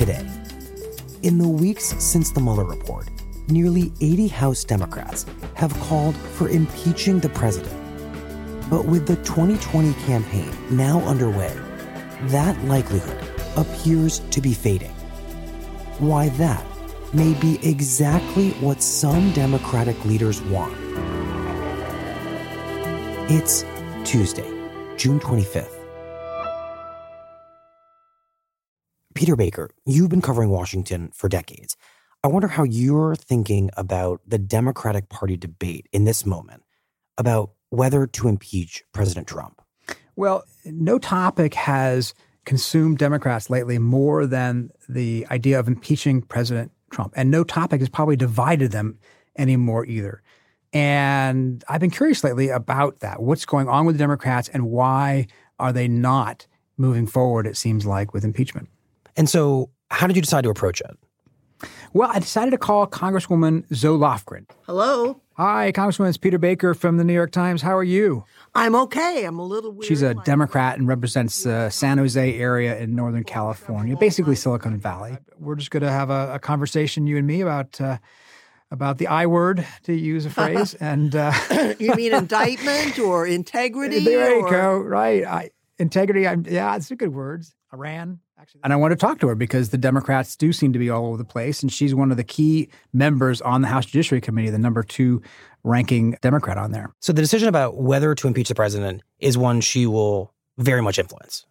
Today. In the weeks since the Mueller report, nearly 80 House Democrats have called for impeaching the president. But with the 2020 campaign now underway, that likelihood appears to be fading. Why that may be exactly what some Democratic leaders want. It's Tuesday, June 25th. Peter Baker, you've been covering Washington for decades. I wonder how you're thinking about the Democratic Party debate in this moment about whether to impeach President Trump. Well, no topic has consumed Democrats lately more than the idea of impeaching President Trump. And no topic has probably divided them anymore either. And I've been curious lately about that. What's going on with the Democrats and why are they not moving forward, it seems like, with impeachment? And so, how did you decide to approach it? Well, I decided to call Congresswoman Zoe Lofgren. Hello. Hi, Congresswoman. It's Peter Baker from the New York Times. How are you? I'm okay. I'm a little weird. She's a Democrat and represents the uh, San Jose area in Northern California, basically Silicon Valley. We're just going to have a, a, conversation, you and me, about uh, about the I word, to use a phrase. and uh, you mean indictment or integrity? There or... you go. Right. I, integrity. I'm, yeah, it's a good words. Iran. Actually, and I want to talk to her because the Democrats do seem to be all over the place. And she's one of the key members on the House Judiciary Committee, the number two ranking Democrat on there. So the decision about whether to impeach the president is one she will very much influence.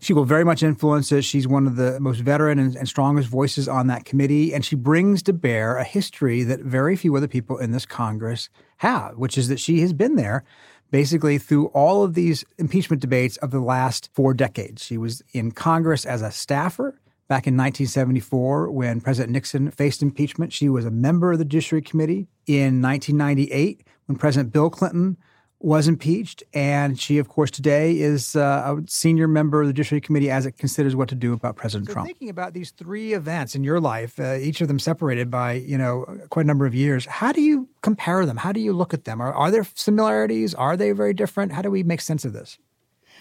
She will very much influence it. She's one of the most veteran and, and, strongest voices on that committee. And she brings to bear a history that very few other people in this Congress have, which is that she has been there basically through all of these impeachment debates of the last four decades. She was in Congress as a staffer back in 1974 when President Nixon faced impeachment. She was a member of the Judiciary Committee in 1998 when President Bill Clinton was impeached, and she, of course, today is uh, a senior member of the Judiciary Committee as it considers what to do about President so Trump. Thinking about these three events in your life, uh, each of them separated by you know quite a number of years, how do you compare them? How do you look at them? Are, are there similarities? Are they very different? How do we make sense of this?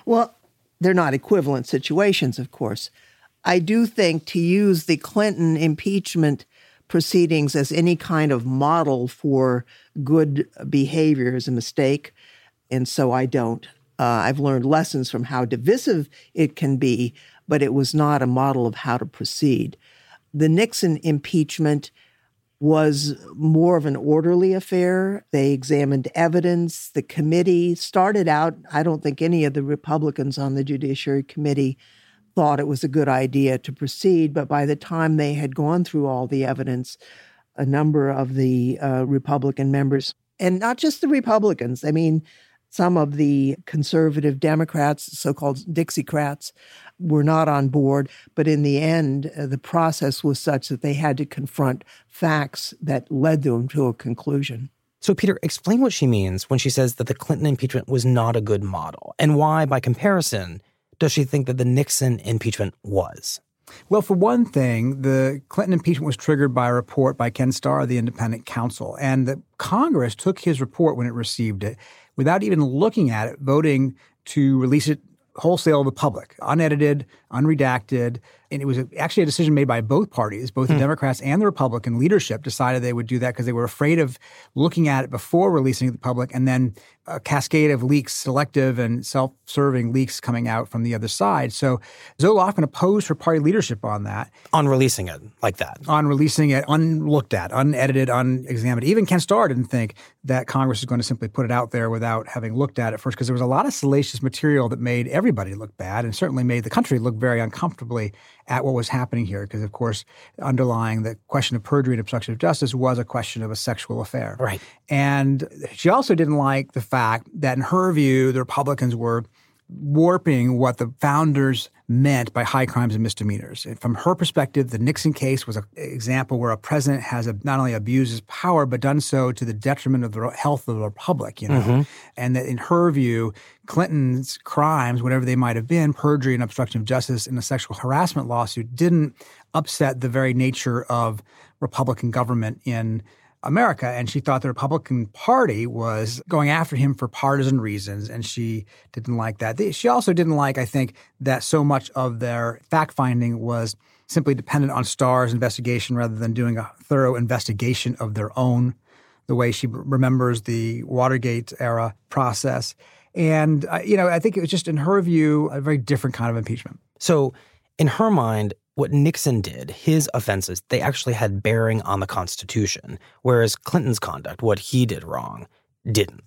Well, they're not equivalent situations, of course. I do think to use the Clinton impeachment proceedings as any kind of model for good behavior is a mistake and so I don't. Uh, I've learned lessons from how divisive it can be, but it was not a model of how to proceed. The Nixon impeachment was more of an orderly affair. They examined evidence. The committee started out, I don't think any of the Republicans on the Judiciary Committee thought it was a good idea to proceed, but by the time they had gone through all the evidence, a number of the uh, Republican members, and not just the Republicans, I mean, some of the conservative Democrats, so called Dixiecrats, were not on board. But in the end, uh, the process was such that they had to confront facts that led them to a conclusion. So, Peter, explain what she means when she says that the Clinton impeachment was not a good model, and why, by comparison, does she think that the Nixon impeachment was? Well, for one thing, the Clinton impeachment was triggered by a report by Ken Starr, the independent counsel, and the Congress took his report when it received it without even looking at it, voting to release it wholesale to the public, unedited, unredacted, and it was actually a decision made by both parties, both the hmm. Democrats and the Republican leadership decided they would do that because they were afraid of looking at it before releasing it to the public and then a cascade of leaks, selective and self-serving leaks coming out from the other side. So Zoe Lofgren opposed her party leadership on that. On releasing it like that. On releasing it unlooked at, unedited, unexamined. Even Ken Starr didn't think that Congress was going to simply put it out there without having looked at it first because there was a lot of salacious material that made everybody look bad and certainly made the country look very uncomfortably at what was happening here because of course underlying the question of perjury and obstruction of justice was a question of a sexual affair. Right. And she also didn't like the fact that in her view the Republicans were warping what the founders meant by high crimes and misdemeanors. And from her perspective, the Nixon case was an example where a president has a, not only abused his power, but done so to the detriment of the health of the republic, you know? Mm-hmm. And that in her view, Clinton's crimes, whatever they might have been, perjury and obstruction of justice in a sexual harassment lawsuit, didn't upset the very nature of Republican government in America. And she thought the Republican Party was going after him for partisan reasons, and she didn't like that. She also didn't like, I think, that so much of their fact finding was simply dependent on Starr's investigation rather than doing a thorough investigation of their own, the way she remembers the Watergate era process. And, uh, you know, I think it was just, in her view, a very different kind of impeachment. So, in her mind, what Nixon did, his offenses, they actually had bearing on the Constitution, whereas Clinton's conduct, what he did wrong, didn't.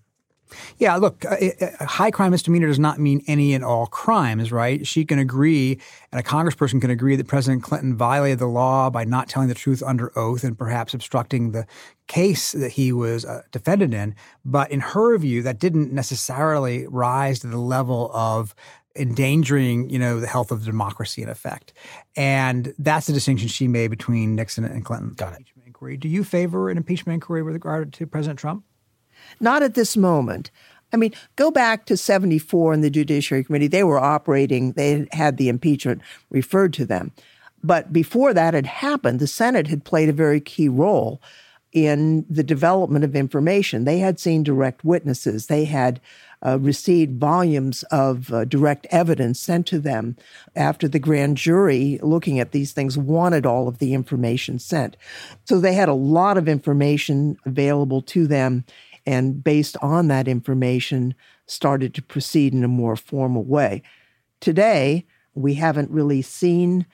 Yeah, look, a, high crime misdemeanor does not mean any and all crimes, right? She can agree, and a congressperson can agree that President Clinton violated the law by not telling the truth under oath and perhaps obstructing the case that he was uh, defended in. But in her view, that didn't necessarily rise to the level of endangering, you know, the health of democracy in effect. And that's the distinction she made between Nixon and Clinton. Got it. Inquiry. Do you favor an impeachment inquiry with regard to President Trump? Not at this moment. I mean, go back to 74 in the Judiciary Committee. They were operating, they had the impeachment referred to them. But before that had happened, the Senate had played a very key role in the development of information. They had seen direct witnesses. They had uh, received volumes of uh, direct evidence sent to them after the grand jury looking at these things wanted all of the information sent. So they had a lot of information available to them, and based on that information, started to proceed in a more formal way. Today, we haven't really seen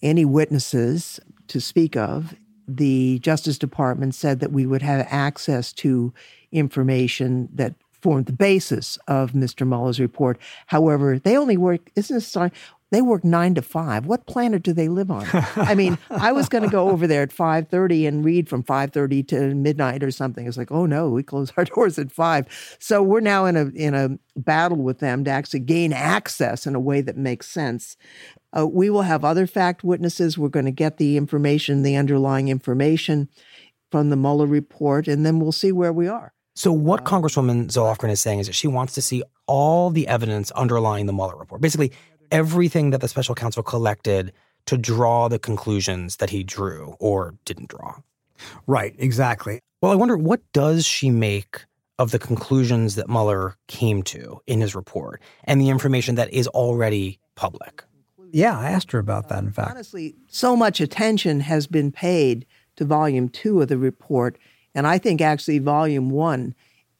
any witnesses to speak of. The Justice Department said that we would have access to information that formed the basis of Mr. Mueller's report. However, they only work, isn't it they work nine to five. What planet do they live on? I mean, I was going to go over there at five thirty and read from five thirty to midnight or something. It's like, oh no, we close our doors at five. So we're now in a in a battle with them to actually gain access in a way that makes sense. Uh, we will have other fact witnesses. We're going to get the information, the underlying information from the Mueller report, and then we'll see where we are. So, what Congresswoman Zoe Lofgren is saying is that she wants to see all the evidence underlying the Mueller report, basically everything that the special counsel collected to draw the conclusions that he drew or didn't draw. Right, exactly. Well, I wonder what does she make of the conclusions that Mueller came to in his report and the information that is already public? Yeah, I asked her about that, in uh, fact. Honestly, so much attention has been paid to volume two of the report and I think actually volume one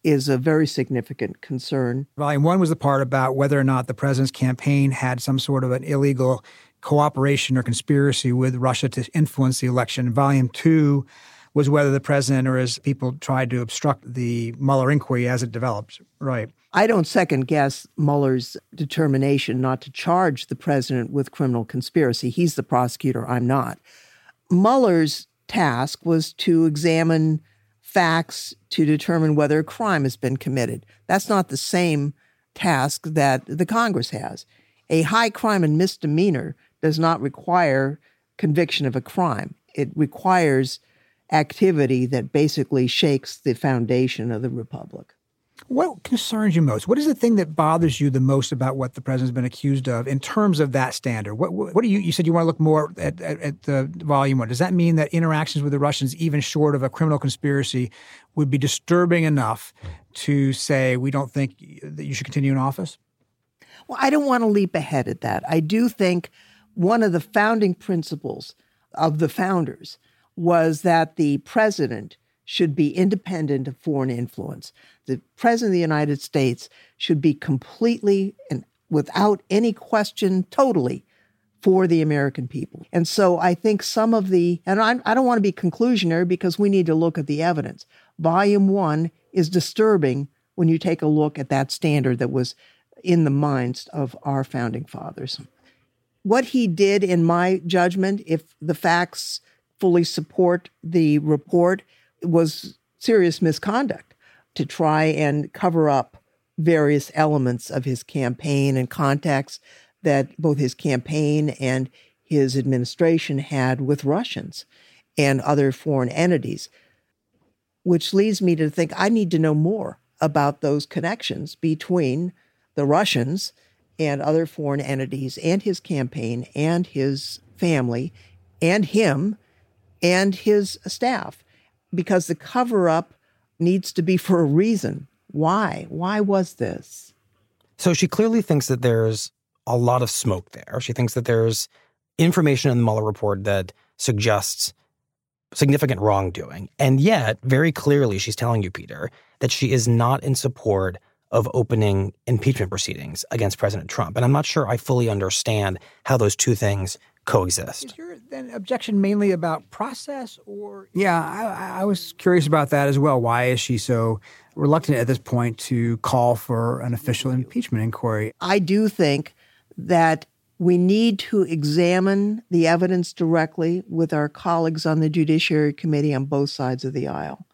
is a very significant concern. Volume one was the part about whether or not the president's campaign had some sort of an illegal cooperation or conspiracy with Russia to influence the election. Volume two was whether the president or his people tried to obstruct the Mueller inquiry as it developed. Right. I don't second guess Mueller's determination not to charge the president with criminal conspiracy. He's the prosecutor, I'm not. Mueller's task was to examine facts to determine whether a crime has been committed. That's not the same task that the Congress has. A high crime and misdemeanor does not require conviction of a crime. It requires activity that basically shakes the foundation of the republic. What concerns you most? What is the thing that bothers you the most about what the president's been accused of in terms of that standard? What, what, do you, you said you want to look more at, at, at, the volume one. Does that mean that interactions with the Russians, even short of a criminal conspiracy, would be disturbing enough to say we don't think that you should continue in office? Well, I don't want to leap ahead at that. I do think one of the founding principles of the founders was that the president should be independent of foreign influence. The president of the United States should be completely and without any question, totally for the American people. And so I think some of the, and I, I don't want to be conclusionary because we need to look at the evidence. Volume one is disturbing when you take a look at that standard that was in the minds of our founding fathers. What he did, in my judgment, if the facts fully support the report, was serious misconduct to try and cover up various elements of his campaign and contacts that both his campaign and his administration had with Russians and other foreign entities, which leads me to think I need to know more about those connections between the Russians and other foreign entities and his campaign and his family and him and his staff because the cover up needs to be for a reason. Why? Why was this? So she clearly thinks that there's a lot of smoke there. She thinks that there's information in the Mueller report that suggests significant wrongdoing. And yet, very clearly, she's telling you, Peter, that she is not in support of opening impeachment proceedings against President Trump. And I'm not sure I fully understand how those two things coexist. Is your then objection mainly about process or yeah, I, I was curious about that as well. Why is she so reluctant at this point to call for an official impeachment inquiry? I do think that we need to examine the evidence directly with our colleagues on the Judiciary Committee on both sides of the aisle.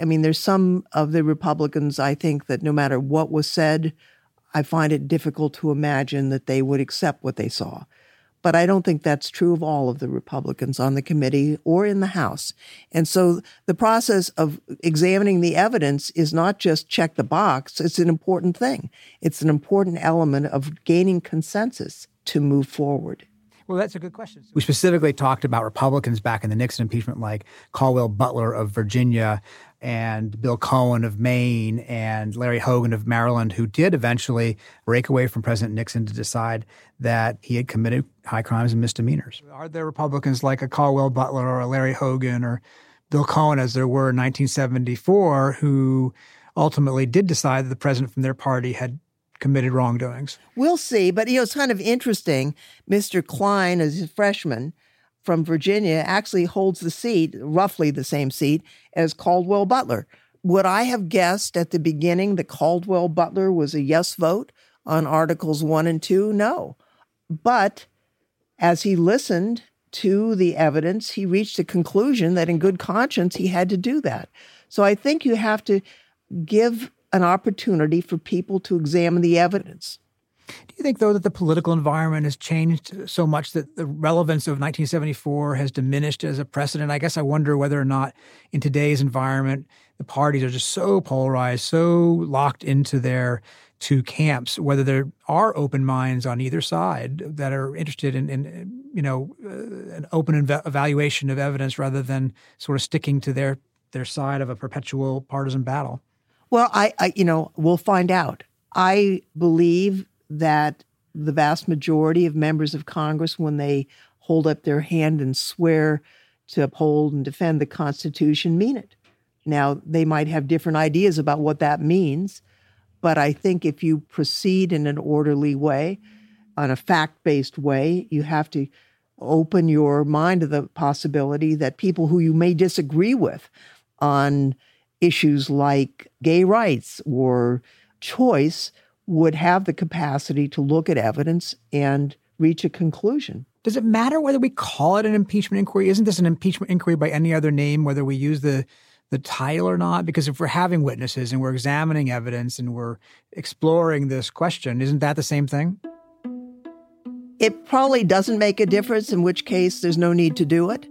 I mean, there's some of the Republicans, I think, that no matter what was said, I find it difficult to imagine that they would accept what they saw. But I don't think that's true of all of the Republicans on the committee or in the House. And so the process of examining the evidence is not just check the box, it's an important thing. It's an important element of gaining consensus to move forward. Well, that's a good question. We specifically talked about Republicans back in the Nixon impeachment, like Caldwell Butler of Virginia and Bill Cohen of Maine and Larry Hogan of Maryland, who did eventually break away from President Nixon to decide that he had committed high crimes and misdemeanors. Are there Republicans like a Caldwell Butler or a Larry Hogan or Bill Cohen, as there were in 1974, who ultimately did decide that the president from their party had committed wrongdoings. We'll see. But, you know, it's kind of interesting. Mr. Cline, as a freshman from Virginia, actually holds the seat, roughly the same seat, as Caldwell Butler. Would I have guessed at the beginning that Caldwell Butler was a yes vote on Articles 1 and 2? No. But as he listened to the evidence, he reached a conclusion that in good conscience he had to do that. So I think you have to give an opportunity for people to examine the evidence. Do you think, though, that the political environment has changed so much that the relevance of 1974 has diminished as a precedent? I guess I wonder whether or not in today's environment, the parties are just so polarized, so locked into their two camps, whether there are open minds on either side that are interested in, in you know, uh, an open ev- evaluation of evidence rather than sort of sticking to their their side of a perpetual partisan battle. Well, I, I you know, we'll find out. I believe that the vast majority of members of Congress, when they hold up their hand and swear to uphold and defend the Constitution, mean it. Now, they might have different ideas about what that means, but I think if you proceed in an orderly way, on a fact based way, you have to open your mind to the possibility that people who you may disagree with on issues like gay rights or choice would have the capacity to look at evidence and reach a conclusion. Does it matter whether we call it an impeachment inquiry? Isn't this an impeachment inquiry by any other name, whether we use the the title or not? Because if we're having witnesses and we're examining evidence and we're exploring this question, isn't that the same thing? It probably doesn't make a difference, in which case there's no need to do it.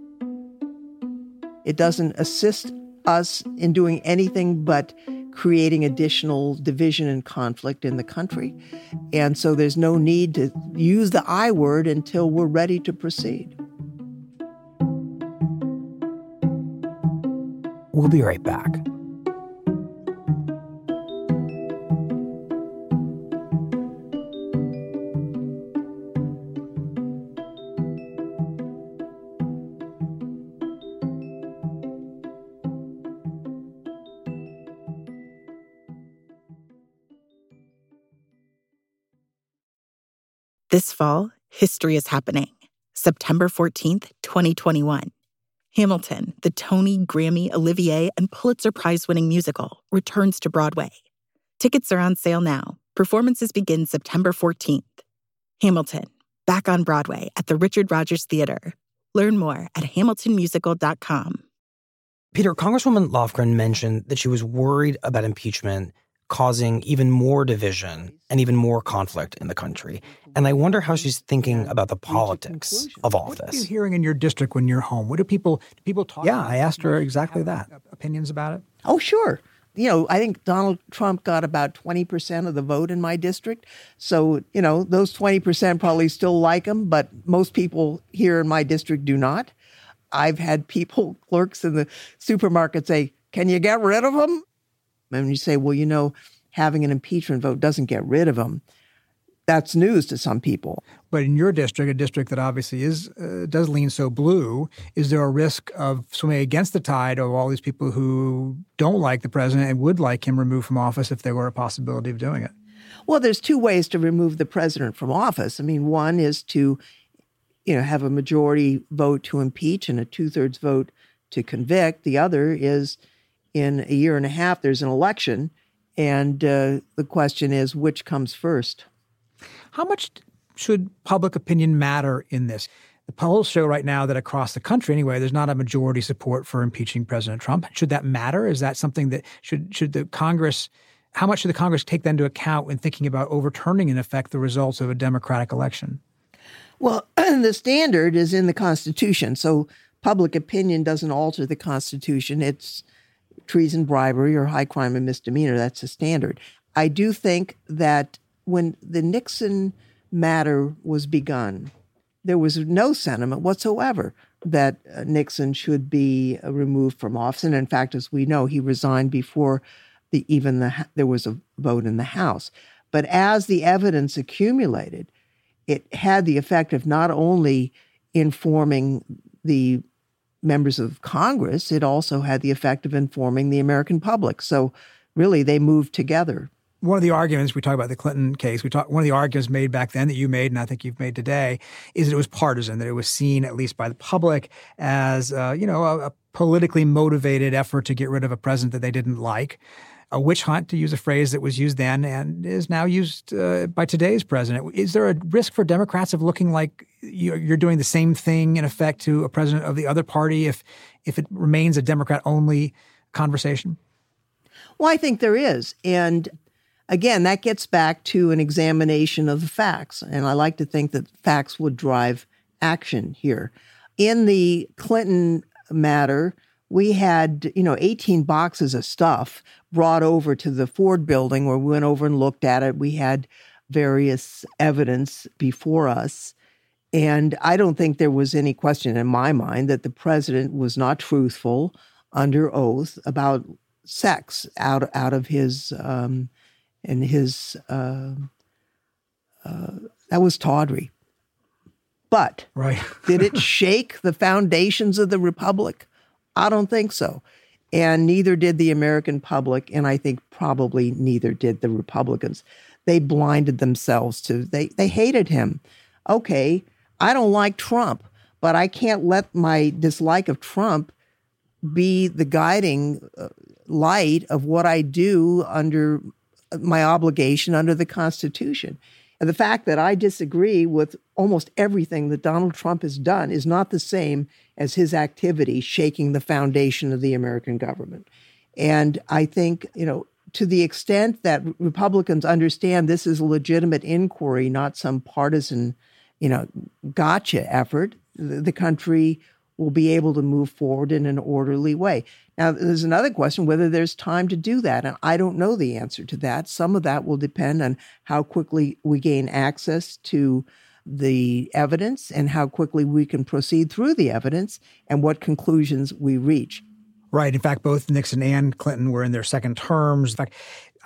It doesn't assist us in doing anything but creating additional division and conflict in the country. And so there's no need to use the I word until we're ready to proceed. We'll be right back. This fall, history is happening. September 14th, 2021. Hamilton, the Tony, Grammy, Olivier, and Pulitzer Prize winning musical, returns to Broadway. Tickets are on sale now. Performances begin September 14th. Hamilton, back on Broadway at the Richard Rodgers Theater. Learn more at hamiltonmusical.com. Peter, Congresswoman Lofgren mentioned that she was worried about impeachment causing even more division and even more conflict in the country. And I wonder how she's thinking about the politics of all what this. What are you hearing in your district when you're home? What do people do people talk Yeah, I asked her exactly that. Uh, opinions about it? Oh, sure. You know, I think Donald Trump got about 20% of the vote in my district. So, you know, those 20% probably still like him, but most people here in my district do not. I've had people, clerks in the supermarket say, Can you get rid of him? And you say, well, you know, having an impeachment vote doesn't get rid of them. That's news to some people. But in your district, a district that obviously is uh, does lean so blue, is there a risk of swimming against the tide of all these people who don't like the president and would like him removed from office if there were a possibility of doing it? Well, there's two ways to remove the president from office. I mean, one is to, you know, have a majority vote to impeach and a two thirds vote to convict. The other is in a year and a half, there's an election. And uh, the question is, which comes first? How much should public opinion matter in this? The polls show right now that across the country, anyway, there's not a majority support for impeaching President Trump. Should that matter? Is that something that should should the Congress? How much should the Congress take that into account when thinking about overturning, in effect, the results of a Democratic election? Well, the standard is in the Constitution, so public opinion doesn't alter the Constitution. It's treason, bribery, or high crime and misdemeanor. That's the standard. I do think that when the Nixon matter was begun, there was no sentiment whatsoever that uh, Nixon should be uh, removed from office. And in fact, as we know, he resigned before the, even the, there was a vote in the House. But as the evidence accumulated, it had the effect of not only informing the members of Congress, it also had the effect of informing the American public. So really, they moved together. One of the arguments we talk about the Clinton case, we talk one of the arguments made back then that you made, and I think you've made today, is that it was partisan, that it was seen at least by the public as uh, you know a, a politically motivated effort to get rid of a president that they didn't like a witch hunt, to use a phrase that was used then and is now used uh, by today's president. Is there a risk for Democrats of looking like you're doing the same thing in effect to a president of the other party if if it remains a Democrat only conversation? Well, I think there is, and again, that gets back to an examination of the facts, and I like to think that facts would drive action here. In the Clinton matter, we had, you know, 18 boxes of stuff brought over to the Ford building where we went over and looked at it. We had various evidence before us. And I don't think there was any question in my mind that the president was not truthful under oath about sex out out of his um, and his uh, uh, that was tawdry. But right. did it shake the foundations of the republic? I don't think so. And neither did the American public, and I think probably neither did the Republicans. They blinded themselves to they they hated him. Okay, I don't like Trump, but I can't let my dislike of Trump be the guiding uh, light of what I do under my obligation under the Constitution. The fact that I disagree with almost everything that Donald Trump has done is not the same as his activity shaking the foundation of the American government. And I think, you know, to the extent that Republicans understand this is a legitimate inquiry, not some partisan, you know, gotcha effort, the country will be able to move forward in an orderly way. Now, there's another question whether there's time to do that. And I don't know the answer to that. Some of that will depend on how quickly we gain access to the evidence and how quickly we can proceed through the evidence and what conclusions we reach. Right. In fact, both Nixon and Clinton were in their second terms. In fact,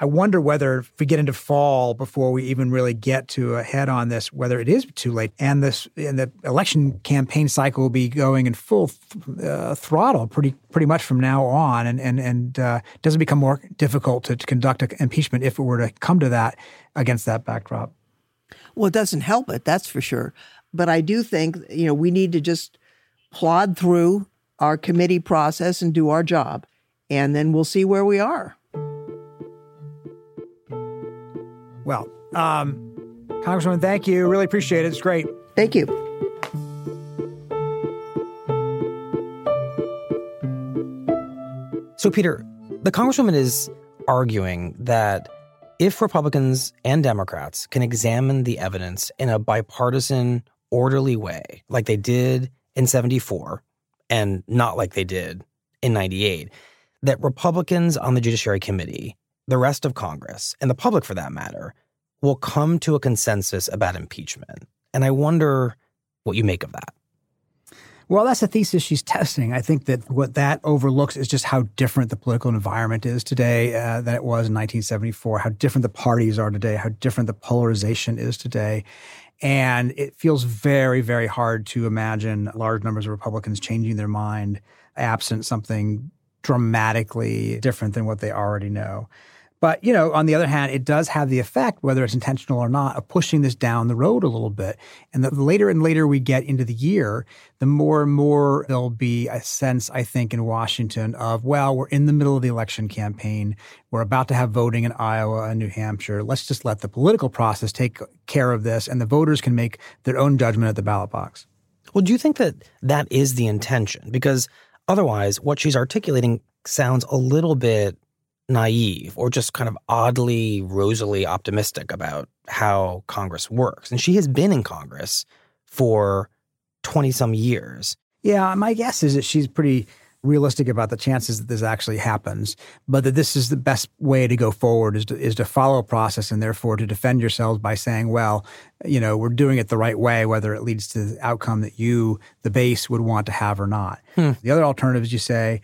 I wonder whether if we get into fall before we even really get to a head on this, whether it is too late, and this and the election campaign cycle will be going in full uh, throttle pretty pretty much from now on, and and and uh, does it become more difficult to, to conduct an impeachment if it were to come to that against that backdrop? Well, it doesn't help it, that's for sure. But I do think, you know, we need to just plod through our committee process and do our job, and then we'll see where we are. Well, um, Congresswoman, thank you. Really appreciate it. It's great. Thank you. So, Peter, the Congresswoman is arguing that if Republicans and Democrats can examine the evidence in a bipartisan, orderly way, like they did in 74 and not like they did in 98, that Republicans on the Judiciary Committee, the rest of Congress, and the public for that matter, will come to a consensus about impeachment. And I wonder what you make of that. Well, that's a thesis she's testing. I think that what that overlooks is just how different the political environment is today uh, than it was in 1974, how different the parties are today, how different the polarization is today. And it feels very, very hard to imagine large numbers of Republicans changing their mind absent something dramatically different than what they already know. But, you know, on the other hand, it does have the effect, whether it's intentional or not, of pushing this down the road a little bit. And the later and later we get into the year, the more and more there'll be a sense, I think, in Washington of, well, we're in the middle of the election campaign. We're about to have voting in Iowa and New Hampshire. Let's just let the political process take care of this, and the voters can make their own judgment at the ballot box. Well, do you think that that is the intention? Because otherwise, what she's articulating sounds a little bit naive or just kind of oddly rosily optimistic about how Congress works. And she has been in Congress for 20 some years. Yeah, my guess is that she's pretty realistic about the chances that this actually happens, but that this is the best way to go forward is to, is to follow a process and therefore to defend yourselves by saying, well, you know, we're doing it the right way, whether it leads to the outcome that you, the base, would want to have or not. Hmm. The other alternative is you say,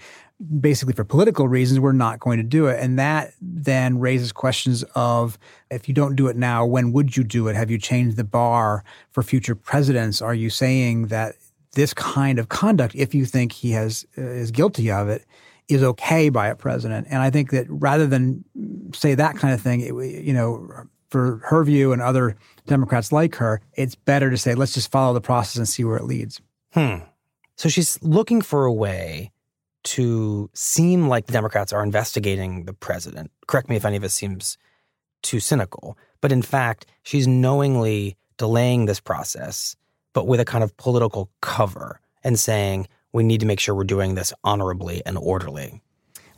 basically for political reasons, we're not going to do it. And that then raises questions of if you don't do it now, when would you do it? Have you changed the bar for future presidents? Are you saying that this kind of conduct, if you think he has uh, is guilty of it, is okay by a president? And I think that rather than say that kind of thing, it, you know, for her view and other Democrats like her, it's better to say, let's just follow the process and see where it leads. Hmm. So she's looking for a way to seem like the Democrats are investigating the president. Correct me if any of this seems too cynical, but in fact, she's knowingly delaying this process, but with a kind of political cover and saying, we need to make sure we're doing this honorably and orderly.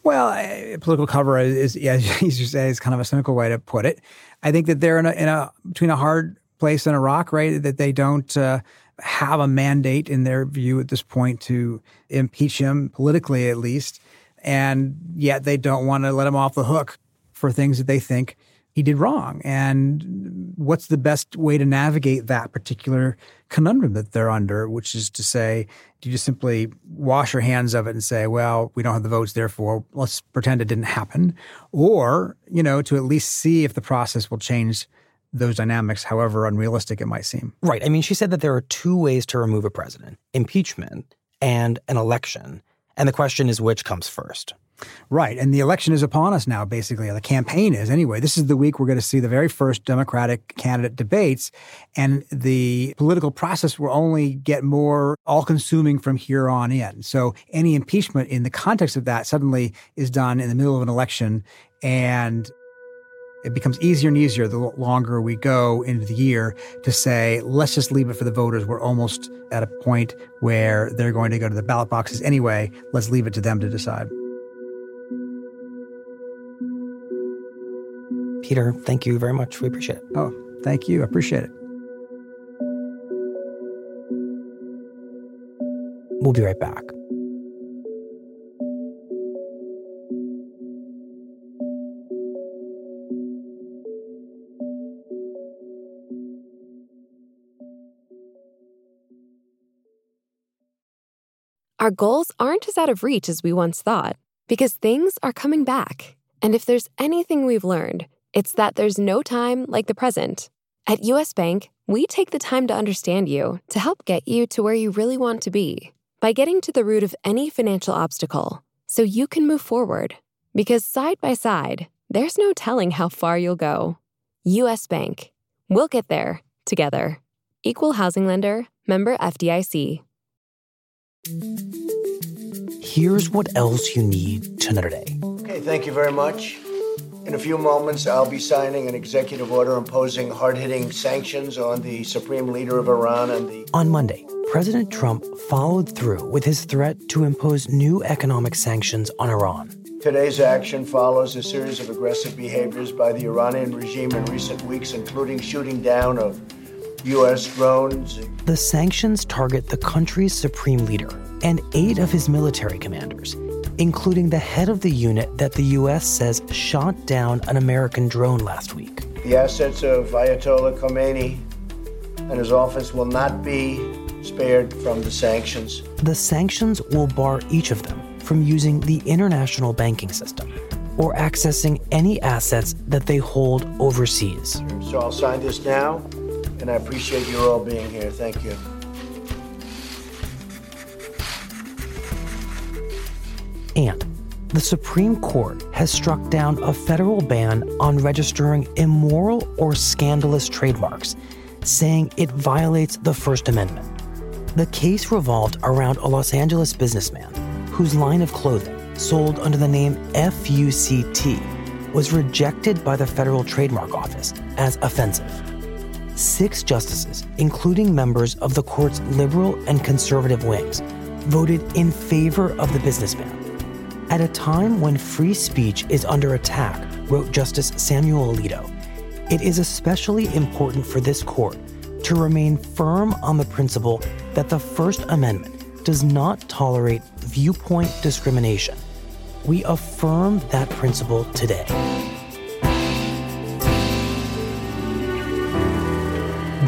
Well, political cover is, as you say, is kind of a cynical way to put it. I think that they're in a, in a between a hard place and a rock, right? That they don't uh, have a mandate in their view at this point to impeach him politically, at least. And yet they don't want to let him off the hook for things that they think he did wrong. And what's the best way to navigate that particular conundrum that they're under, which is to say, do you just simply wash your hands of it and say, well, we don't have the votes, therefore let's pretend it didn't happen? Or, you know, to at least see if the process will change those dynamics, however unrealistic it might seem. Right. I mean, she said that there are two ways to remove a president impeachment and an election. And the question is which comes first? Right. And the election is upon us now, basically. The campaign is anyway. This is the week we're going to see the very first Democratic candidate debates. And the political process will only get more all consuming from here on in. So any impeachment in the context of that suddenly is done in the middle of an election. And it becomes easier and easier the longer we go into the year to say, let's just leave it for the voters. We're almost at a point where they're going to go to the ballot boxes anyway. Let's leave it to them to decide. Peter, thank you very much. We appreciate it. Oh, thank you. I appreciate it. We'll be right back. Our goals aren't as out of reach as we once thought because things are coming back. And if there's anything we've learned, it's that there's no time like the present. At US Bank, we take the time to understand you to help get you to where you really want to be by getting to the root of any financial obstacle so you can move forward. Because side by side, there's no telling how far you'll go. US Bank We'll get there together. Equal Housing Lender, member FDIC. Here's what else you need to know today. Okay, thank you very much. In a few moments, I'll be signing an executive order imposing hard hitting sanctions on the supreme leader of Iran and the. On Monday, President Trump followed through with his threat to impose new economic sanctions on Iran. Today's action follows a series of aggressive behaviors by the Iranian regime in recent weeks, including shooting down of U.S. drones. The sanctions target the country's supreme leader and eight of his military commanders, including the head of the unit that the U.S. says shot down an American drone last week. The assets of Ayatollah Khamenei and his office will not be spared from the sanctions. The sanctions will bar each of them from using the international banking system or accessing any assets that they hold overseas. So I'll sign this now, and I appreciate you all being here. Thank you. And the Supreme Court has struck down a federal ban on registering immoral or scandalous trademarks, saying it violates the First Amendment. The case revolved around a Los Angeles businessman whose line of clothing, sold under the name FUCT, was rejected by the Federal Trademark Office as offensive. Six justices, including members of the court's liberal and conservative wings, voted in favor of the businessman at a time when free speech is under attack, wrote Justice Samuel Alito, it is especially important for this court to remain firm on the principle that the First Amendment does not tolerate viewpoint discrimination. We affirm that principle today.